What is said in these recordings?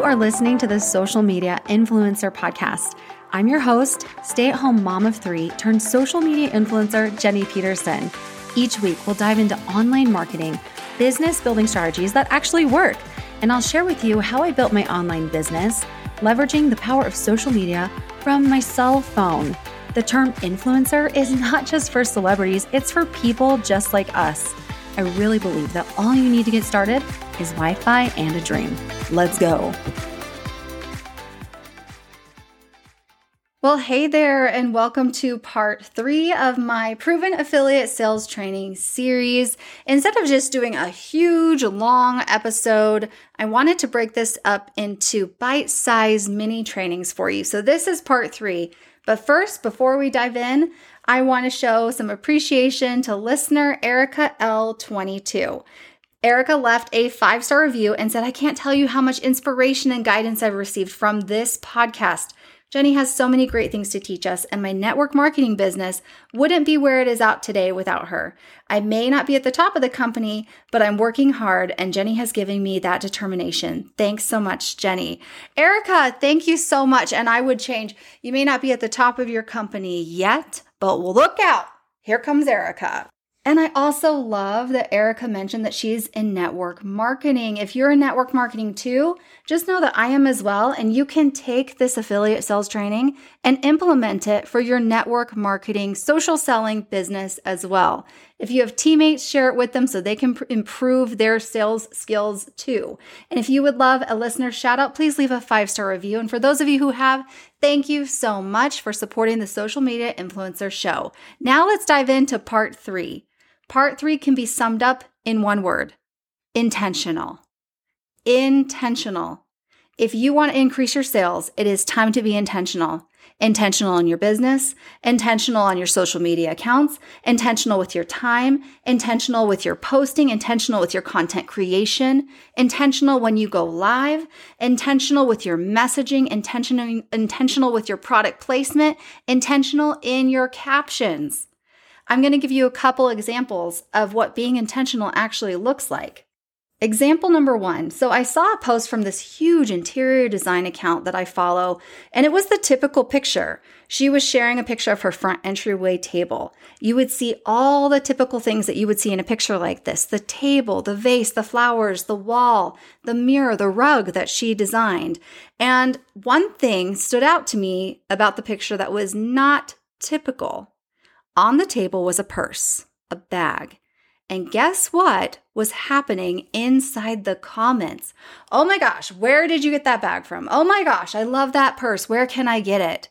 You are listening to the Social Media Influencer Podcast. I'm your host, stay at home mom of three turned social media influencer, Jenny Peterson. Each week, we'll dive into online marketing, business building strategies that actually work, and I'll share with you how I built my online business, leveraging the power of social media from my cell phone. The term influencer is not just for celebrities, it's for people just like us. I really believe that all you need to get started is Wi Fi and a dream. Let's go. Well, hey there, and welcome to part three of my proven affiliate sales training series. Instead of just doing a huge long episode, I wanted to break this up into bite sized mini trainings for you. So, this is part three. But first, before we dive in, I want to show some appreciation to listener Erica L22. Erica left a five star review and said, I can't tell you how much inspiration and guidance I've received from this podcast. Jenny has so many great things to teach us, and my network marketing business wouldn't be where it is out today without her. I may not be at the top of the company, but I'm working hard, and Jenny has given me that determination. Thanks so much, Jenny. Erica, thank you so much. And I would change, you may not be at the top of your company yet, but look out. Here comes Erica. And I also love that Erica mentioned that she's in network marketing. If you're in network marketing too, just know that I am as well. And you can take this affiliate sales training and implement it for your network marketing, social selling business as well. If you have teammates, share it with them so they can pr- improve their sales skills too. And if you would love a listener shout out, please leave a five star review. And for those of you who have, thank you so much for supporting the Social Media Influencer Show. Now let's dive into part three. Part three can be summed up in one word intentional. Intentional. If you want to increase your sales, it is time to be intentional. Intentional in your business, intentional on your social media accounts, intentional with your time, intentional with your posting, intentional with your content creation, intentional when you go live, intentional with your messaging, intentional, intentional with your product placement, intentional in your captions. I'm going to give you a couple examples of what being intentional actually looks like. Example number one. So I saw a post from this huge interior design account that I follow, and it was the typical picture. She was sharing a picture of her front entryway table. You would see all the typical things that you would see in a picture like this the table, the vase, the flowers, the wall, the mirror, the rug that she designed. And one thing stood out to me about the picture that was not typical. On the table was a purse, a bag. And guess what was happening inside the comments? Oh my gosh, where did you get that bag from? Oh my gosh, I love that purse. Where can I get it?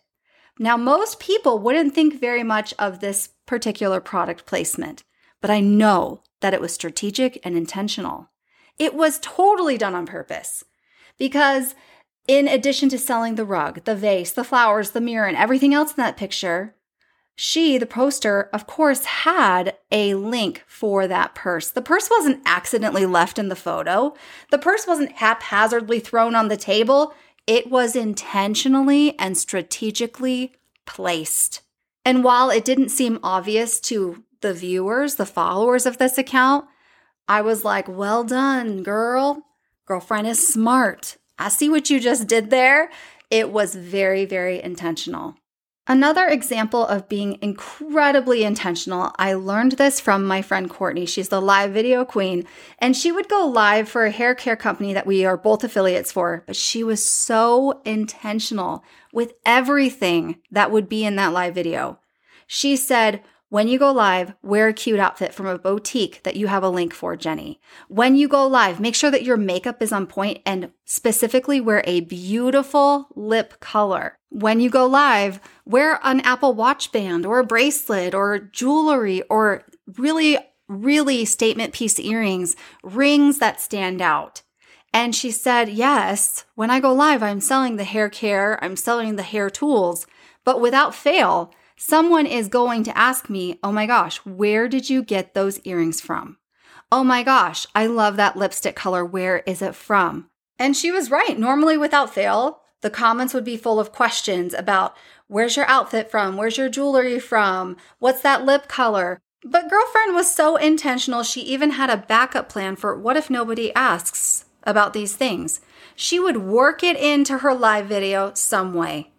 Now, most people wouldn't think very much of this particular product placement, but I know that it was strategic and intentional. It was totally done on purpose because, in addition to selling the rug, the vase, the flowers, the mirror, and everything else in that picture, she, the poster, of course, had a link for that purse. The purse wasn't accidentally left in the photo, the purse wasn't haphazardly thrown on the table. It was intentionally and strategically placed. And while it didn't seem obvious to the viewers, the followers of this account, I was like, well done, girl. Girlfriend is smart. I see what you just did there. It was very, very intentional. Another example of being incredibly intentional, I learned this from my friend Courtney. She's the live video queen, and she would go live for a hair care company that we are both affiliates for, but she was so intentional with everything that would be in that live video. She said, when you go live, wear a cute outfit from a boutique that you have a link for, Jenny. When you go live, make sure that your makeup is on point and specifically wear a beautiful lip color. When you go live, wear an Apple Watch band or a bracelet or jewelry or really, really statement piece earrings, rings that stand out. And she said, Yes, when I go live, I'm selling the hair care, I'm selling the hair tools, but without fail, someone is going to ask me, oh my gosh, where did you get those earrings from? Oh my gosh, I love that lipstick color. Where is it from? And she was right. Normally, without fail, the comments would be full of questions about where's your outfit from? Where's your jewelry from? What's that lip color? But girlfriend was so intentional, she even had a backup plan for what if nobody asks? about these things. She would work it into her live video some way.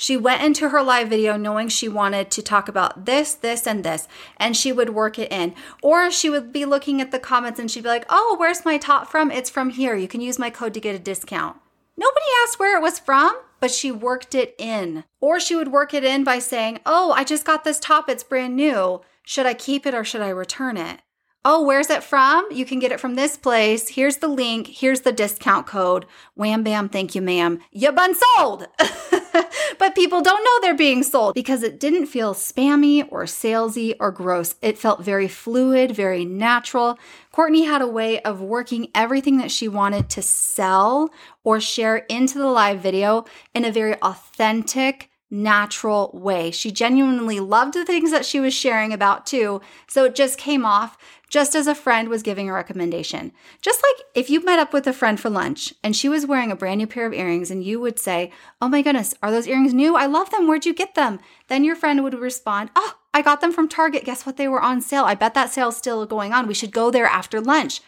She went into her live video knowing she wanted to talk about this, this, and this, and she would work it in. Or she would be looking at the comments and she'd be like, oh, where's my top from? It's from here. You can use my code to get a discount. Nobody asked where it was from, but she worked it in. Or she would work it in by saying, oh, I just got this top. It's brand new. Should I keep it or should I return it? Oh, where's it from? You can get it from this place. Here's the link. Here's the discount code. Wham bam, thank you, ma'am. You've been sold. but people don't know they're being sold because it didn't feel spammy or salesy or gross. It felt very fluid, very natural. Courtney had a way of working everything that she wanted to sell or share into the live video in a very authentic, natural way. She genuinely loved the things that she was sharing about too. So it just came off just as a friend was giving a recommendation. Just like if you met up with a friend for lunch and she was wearing a brand new pair of earrings and you would say, Oh my goodness, are those earrings new? I love them. Where'd you get them? Then your friend would respond, Oh, I got them from Target. Guess what? They were on sale. I bet that sale's still going on. We should go there after lunch.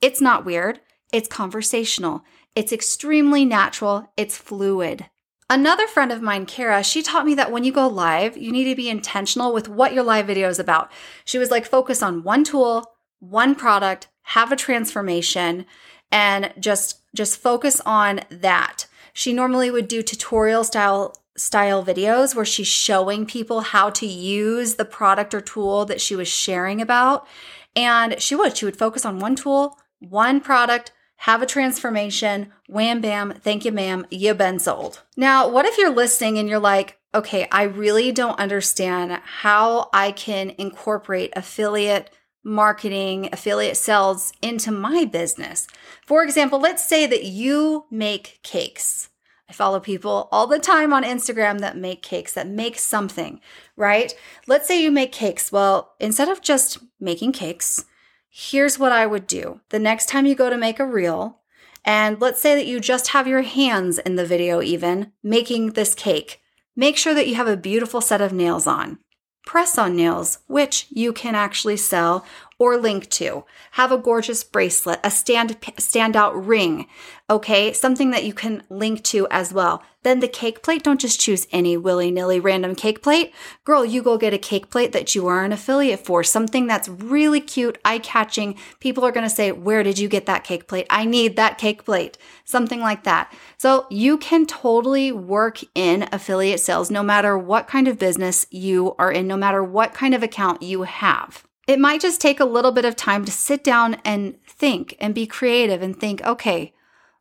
It's not weird. It's conversational. It's extremely natural. It's fluid. Another friend of mine, Kara, she taught me that when you go live, you need to be intentional with what your live video is about. She was like, focus on one tool, one product, have a transformation, and just just focus on that. She normally would do tutorial style style videos where she's showing people how to use the product or tool that she was sharing about. And she would, she would focus on one tool, one product, have a transformation, wham bam, thank you, ma'am, you've been sold. Now, what if you're listening and you're like, okay, I really don't understand how I can incorporate affiliate marketing, affiliate sales into my business? For example, let's say that you make cakes. I follow people all the time on Instagram that make cakes, that make something, right? Let's say you make cakes. Well, instead of just making cakes, here's what I would do. The next time you go to make a reel, and let's say that you just have your hands in the video, even making this cake, make sure that you have a beautiful set of nails on. Press on nails, which you can actually sell or link to. Have a gorgeous bracelet, a stand standout ring, okay? Something that you can link to as well. Then the cake plate, don't just choose any willy-nilly random cake plate. Girl, you go get a cake plate that you are an affiliate for, something that's really cute, eye-catching. People are going to say, "Where did you get that cake plate? I need that cake plate." Something like that. So, you can totally work in affiliate sales no matter what kind of business you are in, no matter what kind of account you have. It might just take a little bit of time to sit down and think and be creative and think, okay,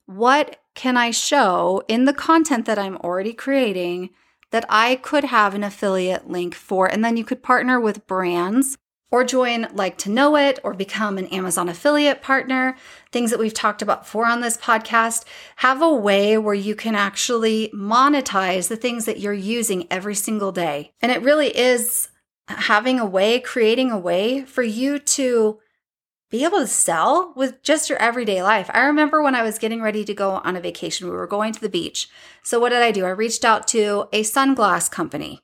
what can I show in the content that I'm already creating that I could have an affiliate link for? And then you could partner with brands or join like to know it or become an Amazon affiliate partner, things that we've talked about before on this podcast. Have a way where you can actually monetize the things that you're using every single day. And it really is having a way, creating a way for you to be able to sell with just your everyday life. I remember when I was getting ready to go on a vacation, we were going to the beach. So, what did I do? I reached out to a sunglass company.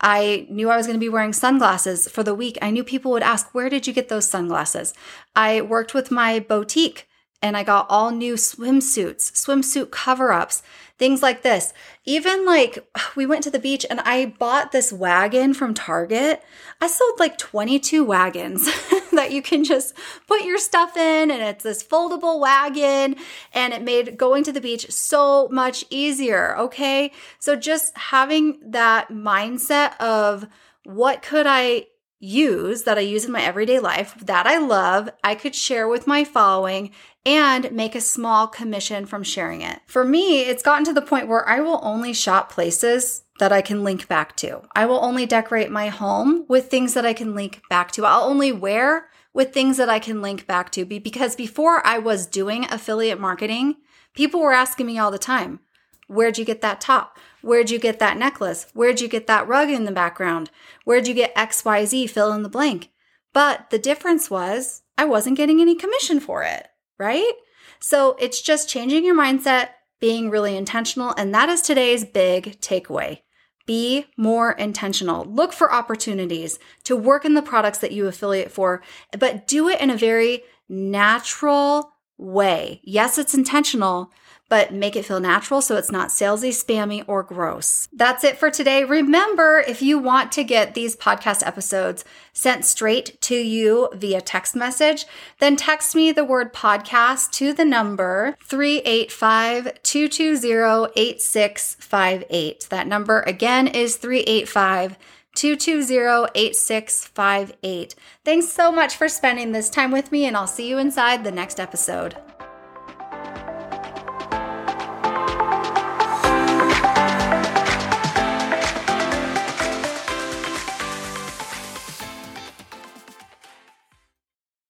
I knew I was going to be wearing sunglasses for the week. I knew people would ask, Where did you get those sunglasses? I worked with my boutique and I got all new swimsuits, swimsuit cover ups, things like this. Even like we went to the beach and I bought this wagon from Target. I sold like 22 wagons that you can just put your stuff in, and it's this foldable wagon, and it made going to the beach so much easier. Okay. So just having that mindset of what could I use that I use in my everyday life that I love, I could share with my following and make a small commission from sharing it. For me, it's gotten to the point where I will only shop places that I can link back to. I will only decorate my home with things that I can link back to. I'll only wear with things that I can link back to because before I was doing affiliate marketing, people were asking me all the time, Where'd you get that top? Where'd you get that necklace? Where'd you get that rug in the background? Where'd you get XYZ? Fill in the blank. But the difference was I wasn't getting any commission for it right? So it's just changing your mindset, being really intentional. And that is today's big takeaway. Be more intentional. Look for opportunities to work in the products that you affiliate for, but do it in a very natural, way. Yes, it's intentional, but make it feel natural so it's not salesy, spammy, or gross. That's it for today. Remember, if you want to get these podcast episodes sent straight to you via text message, then text me the word podcast to the number 385 220 8658. That number again is 385 220 8658. Thanks so much for spending this time with me, and I'll see you inside the next episode.